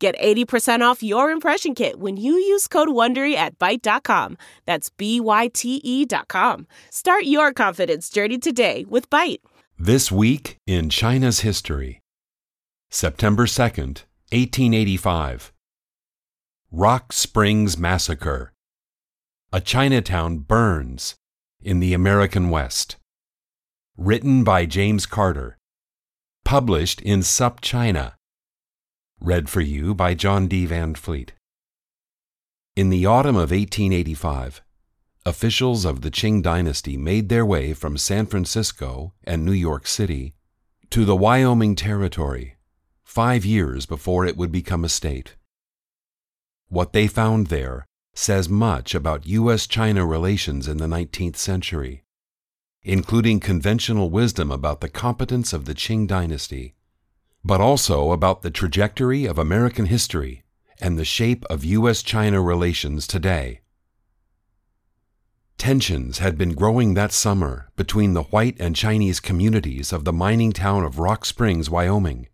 Get 80% off your impression kit when you use code WONDERY at Byte.com. That's B-Y-T-E dot com. Start your confidence journey today with Byte. This week in China's history. September 2nd, 1885. Rock Springs Massacre. A Chinatown burns in the American West. Written by James Carter. Published in SupChina. Read for you by John D. Van Fleet. In the autumn of 1885, officials of the Qing dynasty made their way from San Francisco and New York City to the Wyoming Territory, five years before it would become a state. What they found there says much about U.S. China relations in the 19th century, including conventional wisdom about the competence of the Qing dynasty but also about the trajectory of American history and the shape of U.S. China relations today. Tensions had been growing that summer between the white and Chinese communities of the mining town of Rock Springs, Wyoming,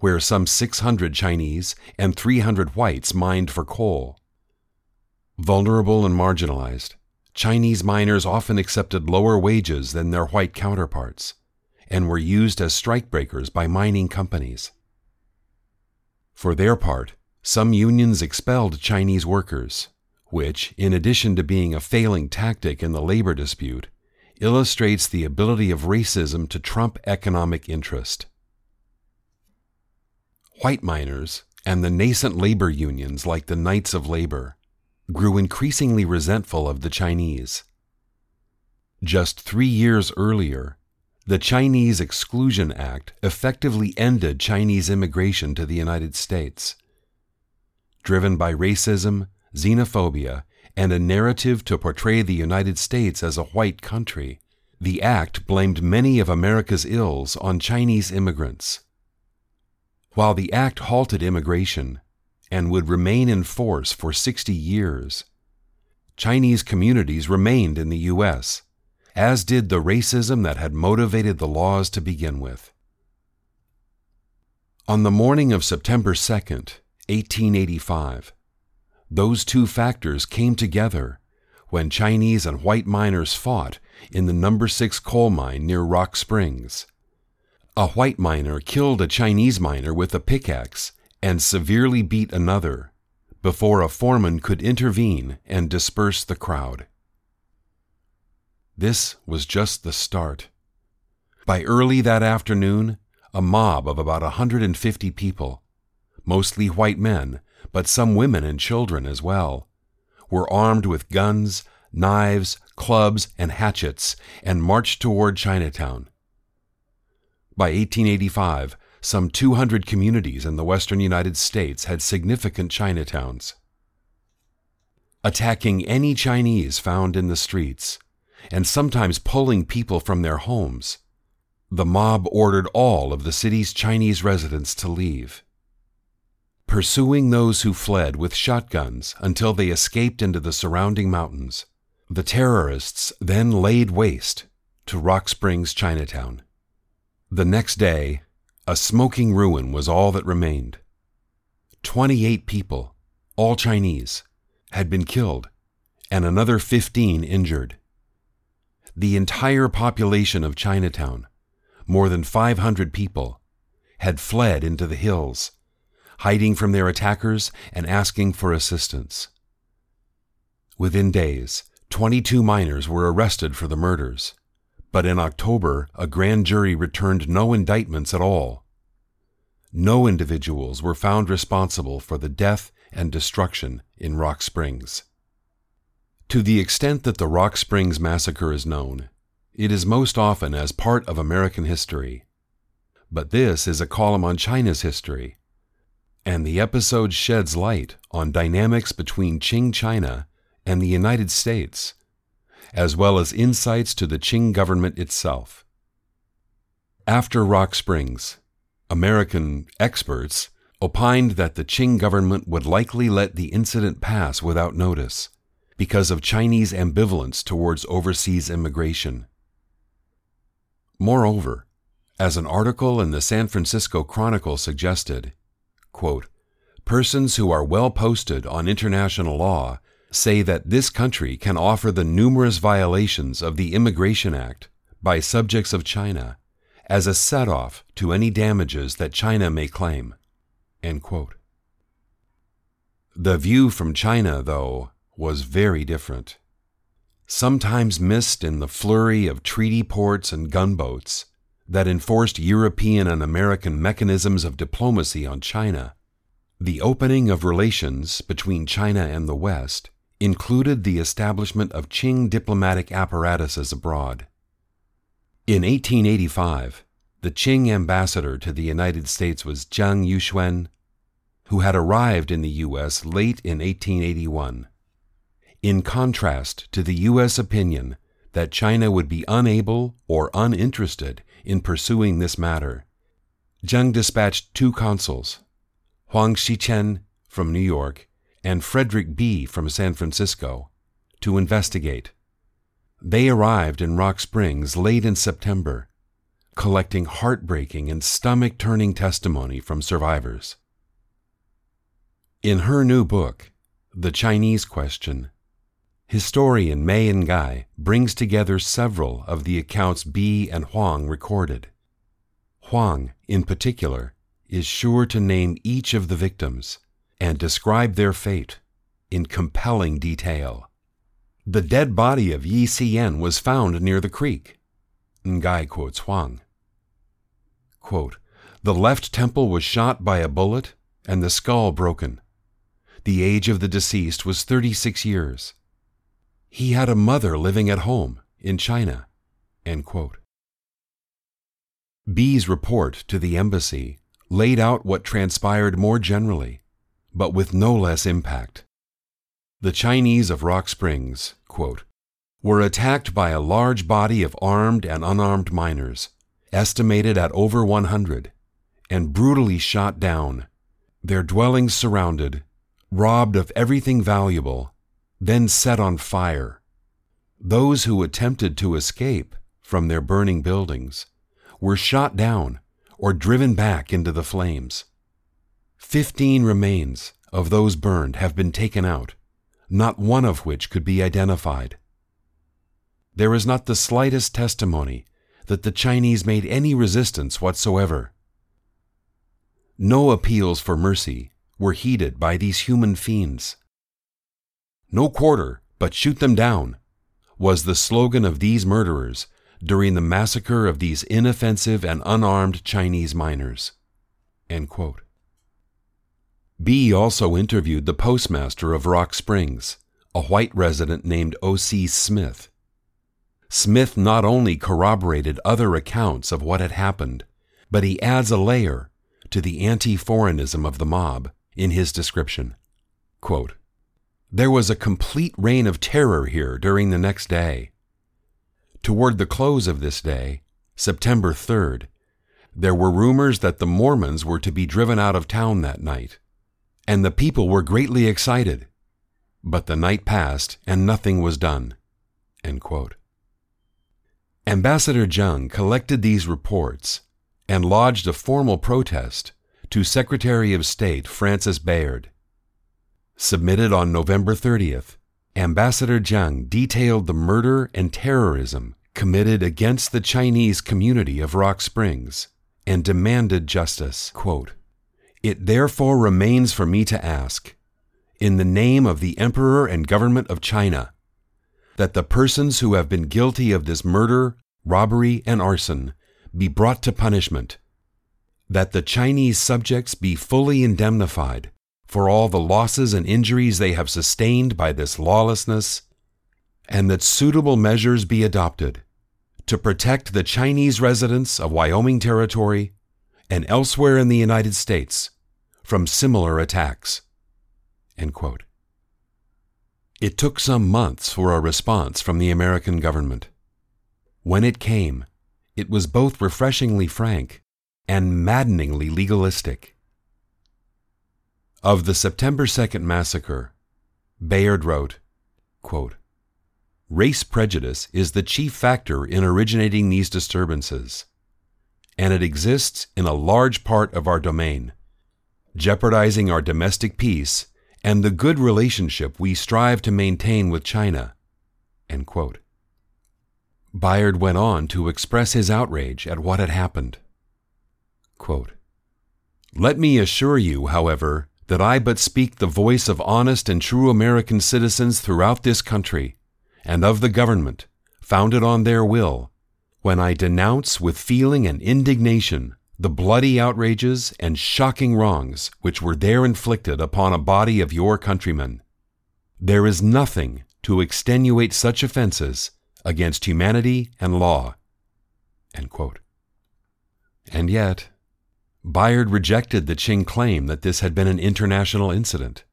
where some 600 Chinese and 300 whites mined for coal. Vulnerable and marginalized, Chinese miners often accepted lower wages than their white counterparts and were used as strikebreakers by mining companies. For their part, some unions expelled Chinese workers, which, in addition to being a failing tactic in the labor dispute, illustrates the ability of racism to trump economic interest. White miners and the nascent labor unions like the Knights of Labor grew increasingly resentful of the Chinese. Just three years earlier, the Chinese Exclusion Act effectively ended Chinese immigration to the United States. Driven by racism, xenophobia, and a narrative to portray the United States as a white country, the act blamed many of America's ills on Chinese immigrants. While the act halted immigration and would remain in force for 60 years, Chinese communities remained in the U.S as did the racism that had motivated the laws to begin with. On the morning of September 2, 1885, those two factors came together when Chinese and white miners fought in the number 6 coal mine near Rock Springs. A white miner killed a Chinese miner with a pickaxe and severely beat another before a foreman could intervene and disperse the crowd. This was just the start. By early that afternoon, a mob of about a 150 people, mostly white men, but some women and children as well, were armed with guns, knives, clubs, and hatchets and marched toward Chinatown. By 1885, some 200 communities in the western United States had significant Chinatowns. Attacking any Chinese found in the streets, and sometimes pulling people from their homes. The mob ordered all of the city's Chinese residents to leave. Pursuing those who fled with shotguns until they escaped into the surrounding mountains, the terrorists then laid waste to Rock Springs, Chinatown. The next day, a smoking ruin was all that remained. 28 people, all Chinese, had been killed, and another 15 injured the entire population of Chinatown, more than 500 people, had fled into the hills, hiding from their attackers and asking for assistance. Within days, 22 miners were arrested for the murders, but in October, a grand jury returned no indictments at all. No individuals were found responsible for the death and destruction in Rock Springs. To the extent that the Rock Springs Massacre is known, it is most often as part of American history. But this is a column on China's history. and the episode sheds light on dynamics between Qing China and the United States, as well as insights to the Qing government itself. After Rock Springs, American experts opined that the Qing government would likely let the incident pass without notice because of Chinese ambivalence towards overseas immigration. Moreover, as an article in the San Francisco Chronicle suggested, quote, persons who are well posted on international law say that this country can offer the numerous violations of the Immigration Act by subjects of China as a set off to any damages that China may claim. The view from China, though, was very different. Sometimes missed in the flurry of treaty ports and gunboats that enforced European and American mechanisms of diplomacy on China, the opening of relations between China and the West included the establishment of Qing diplomatic apparatuses abroad. In 1885, the Qing ambassador to the United States was Jiang Yuxuan, who had arrived in the U.S. late in 1881. In contrast to the U.S. opinion that China would be unable or uninterested in pursuing this matter, Jiang dispatched two consuls, Huang Xichen from New York and Frederick Bee from San Francisco, to investigate. They arrived in Rock Springs late in September, collecting heartbreaking and stomach turning testimony from survivors. In her new book, The Chinese Question, historian Mae Ngai brings together several of the accounts Bee and Huang recorded. Huang, in particular, is sure to name each of the victims and describe their fate in compelling detail. The dead body of Yi Xian was found near the creek. Ngai quotes Huang. Quote, the left temple was shot by a bullet and the skull broken. The age of the deceased was 36 years. He had a mother living at home in China. Bee's report to the embassy laid out what transpired more generally, but with no less impact. The Chinese of Rock Springs, quote, were attacked by a large body of armed and unarmed miners, estimated at over 100, and brutally shot down, their dwellings surrounded, robbed of everything valuable, then set on fire. Those who attempted to escape from their burning buildings were shot down or driven back into the flames. Fifteen remains of those burned have been taken out not one of which could be identified. There is not the slightest testimony that the Chinese made any resistance whatsoever. No appeals for mercy were heeded by these human fiends. No quarter, but shoot them down, was the slogan of these murderers during the massacre of these inoffensive and unarmed Chinese miners. Bee also interviewed the postmaster of Rock Springs, a white resident named O.C. Smith. Smith not only corroborated other accounts of what had happened, but he adds a layer to the anti foreignism of the mob in his description. Quote, there was a complete reign of terror here during the next day. Toward the close of this day, September 3rd, there were rumors that the Mormons were to be driven out of town that night and the people were greatly excited. But the night passed, and nothing was done. Ambassador Jung collected these reports and lodged a formal protest to Secretary of State Francis Bayard. Submitted on November 30th, Ambassador Jiang detailed the murder and terrorism committed against the Chinese community of Rock Springs and demanded justice. Quote, it therefore remains for me to ask, in the name of the Emperor and government of China, that the persons who have been guilty of this murder, robbery, and arson be brought to punishment, that the Chinese subjects be fully indemnified for all the losses and injuries they have sustained by this lawlessness, and that suitable measures be adopted to protect the Chinese residents of Wyoming Territory and elsewhere in the United States from similar attacks. It took some months for a response from the American government. When it came, it was both refreshingly frank and maddeningly legalistic. Of the September 2nd massacre, Bayard wrote, quote, Race prejudice is the chief factor in originating these disturbances, and it exists in a large part of our domain, jeopardizing our domestic peace and the good relationship we strive to maintain with China. Bayard went on to express his outrage at what had happened. Quote, Let me assure you, however, that I but speak the voice of honest and true American citizens throughout this country, and of the government, founded on their will, when I denounce with feeling and indignation the bloody outrages and shocking wrongs which were there inflicted upon a body of your countrymen. There is nothing to extenuate such offenses against humanity and law. And yet, Bayard rejected the Qing claim that this had been an international incident.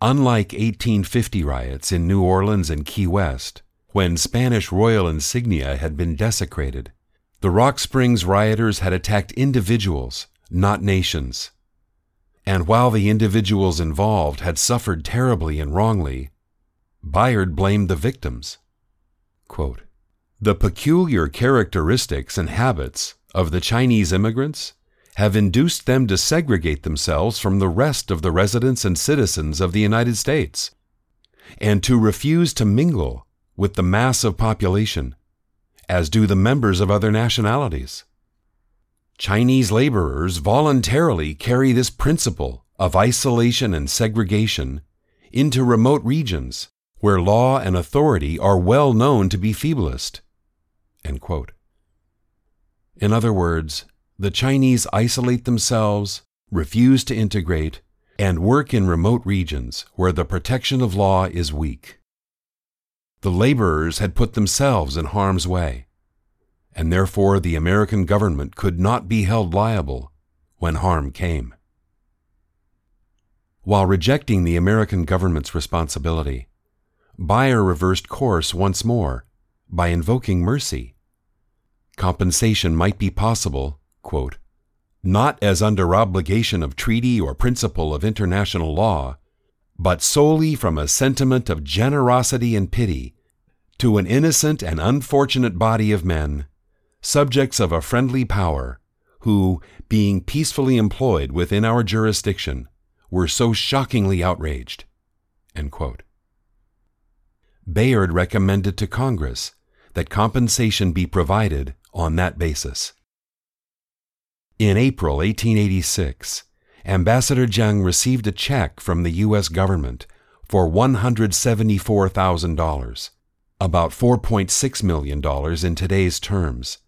Unlike 1850 riots in New Orleans and Key West, when Spanish royal insignia had been desecrated, the Rock Springs rioters had attacked individuals, not nations. And while the individuals involved had suffered terribly and wrongly, Bayard blamed the victims. Quote, the peculiar characteristics and habits of the Chinese immigrants have induced them to segregate themselves from the rest of the residents and citizens of the United States, and to refuse to mingle with the mass of population, as do the members of other nationalities. Chinese laborers voluntarily carry this principle of isolation and segregation into remote regions where law and authority are well known to be feeblest. In other words, the Chinese isolate themselves, refuse to integrate, and work in remote regions where the protection of law is weak. The laborers had put themselves in harm's way, and therefore the American government could not be held liable when harm came. While rejecting the American government's responsibility, Bayard reversed course once more by invoking mercy. Compensation might be possible, quote, not as under obligation of treaty or principle of international law, but solely from a sentiment of generosity and pity to an innocent and unfortunate body of men, subjects of a friendly power, who, being peacefully employed within our jurisdiction, were so shockingly outraged. Bayard recommended to Congress that compensation be provided on that basis. In April 1886, Ambassador Jiang received a check from the U.S. government for $174,000, about $4.6 million in today's terms,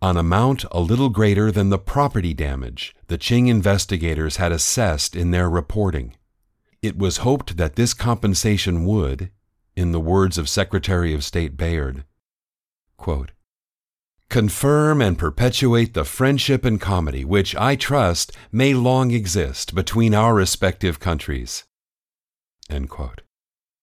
an amount a little greater than the property damage the Qing investigators had assessed in their reporting. It was hoped that this compensation would, in the words of Secretary of State Bayard, quote, confirm and perpetuate the friendship and comity which I trust may long exist between our respective countries.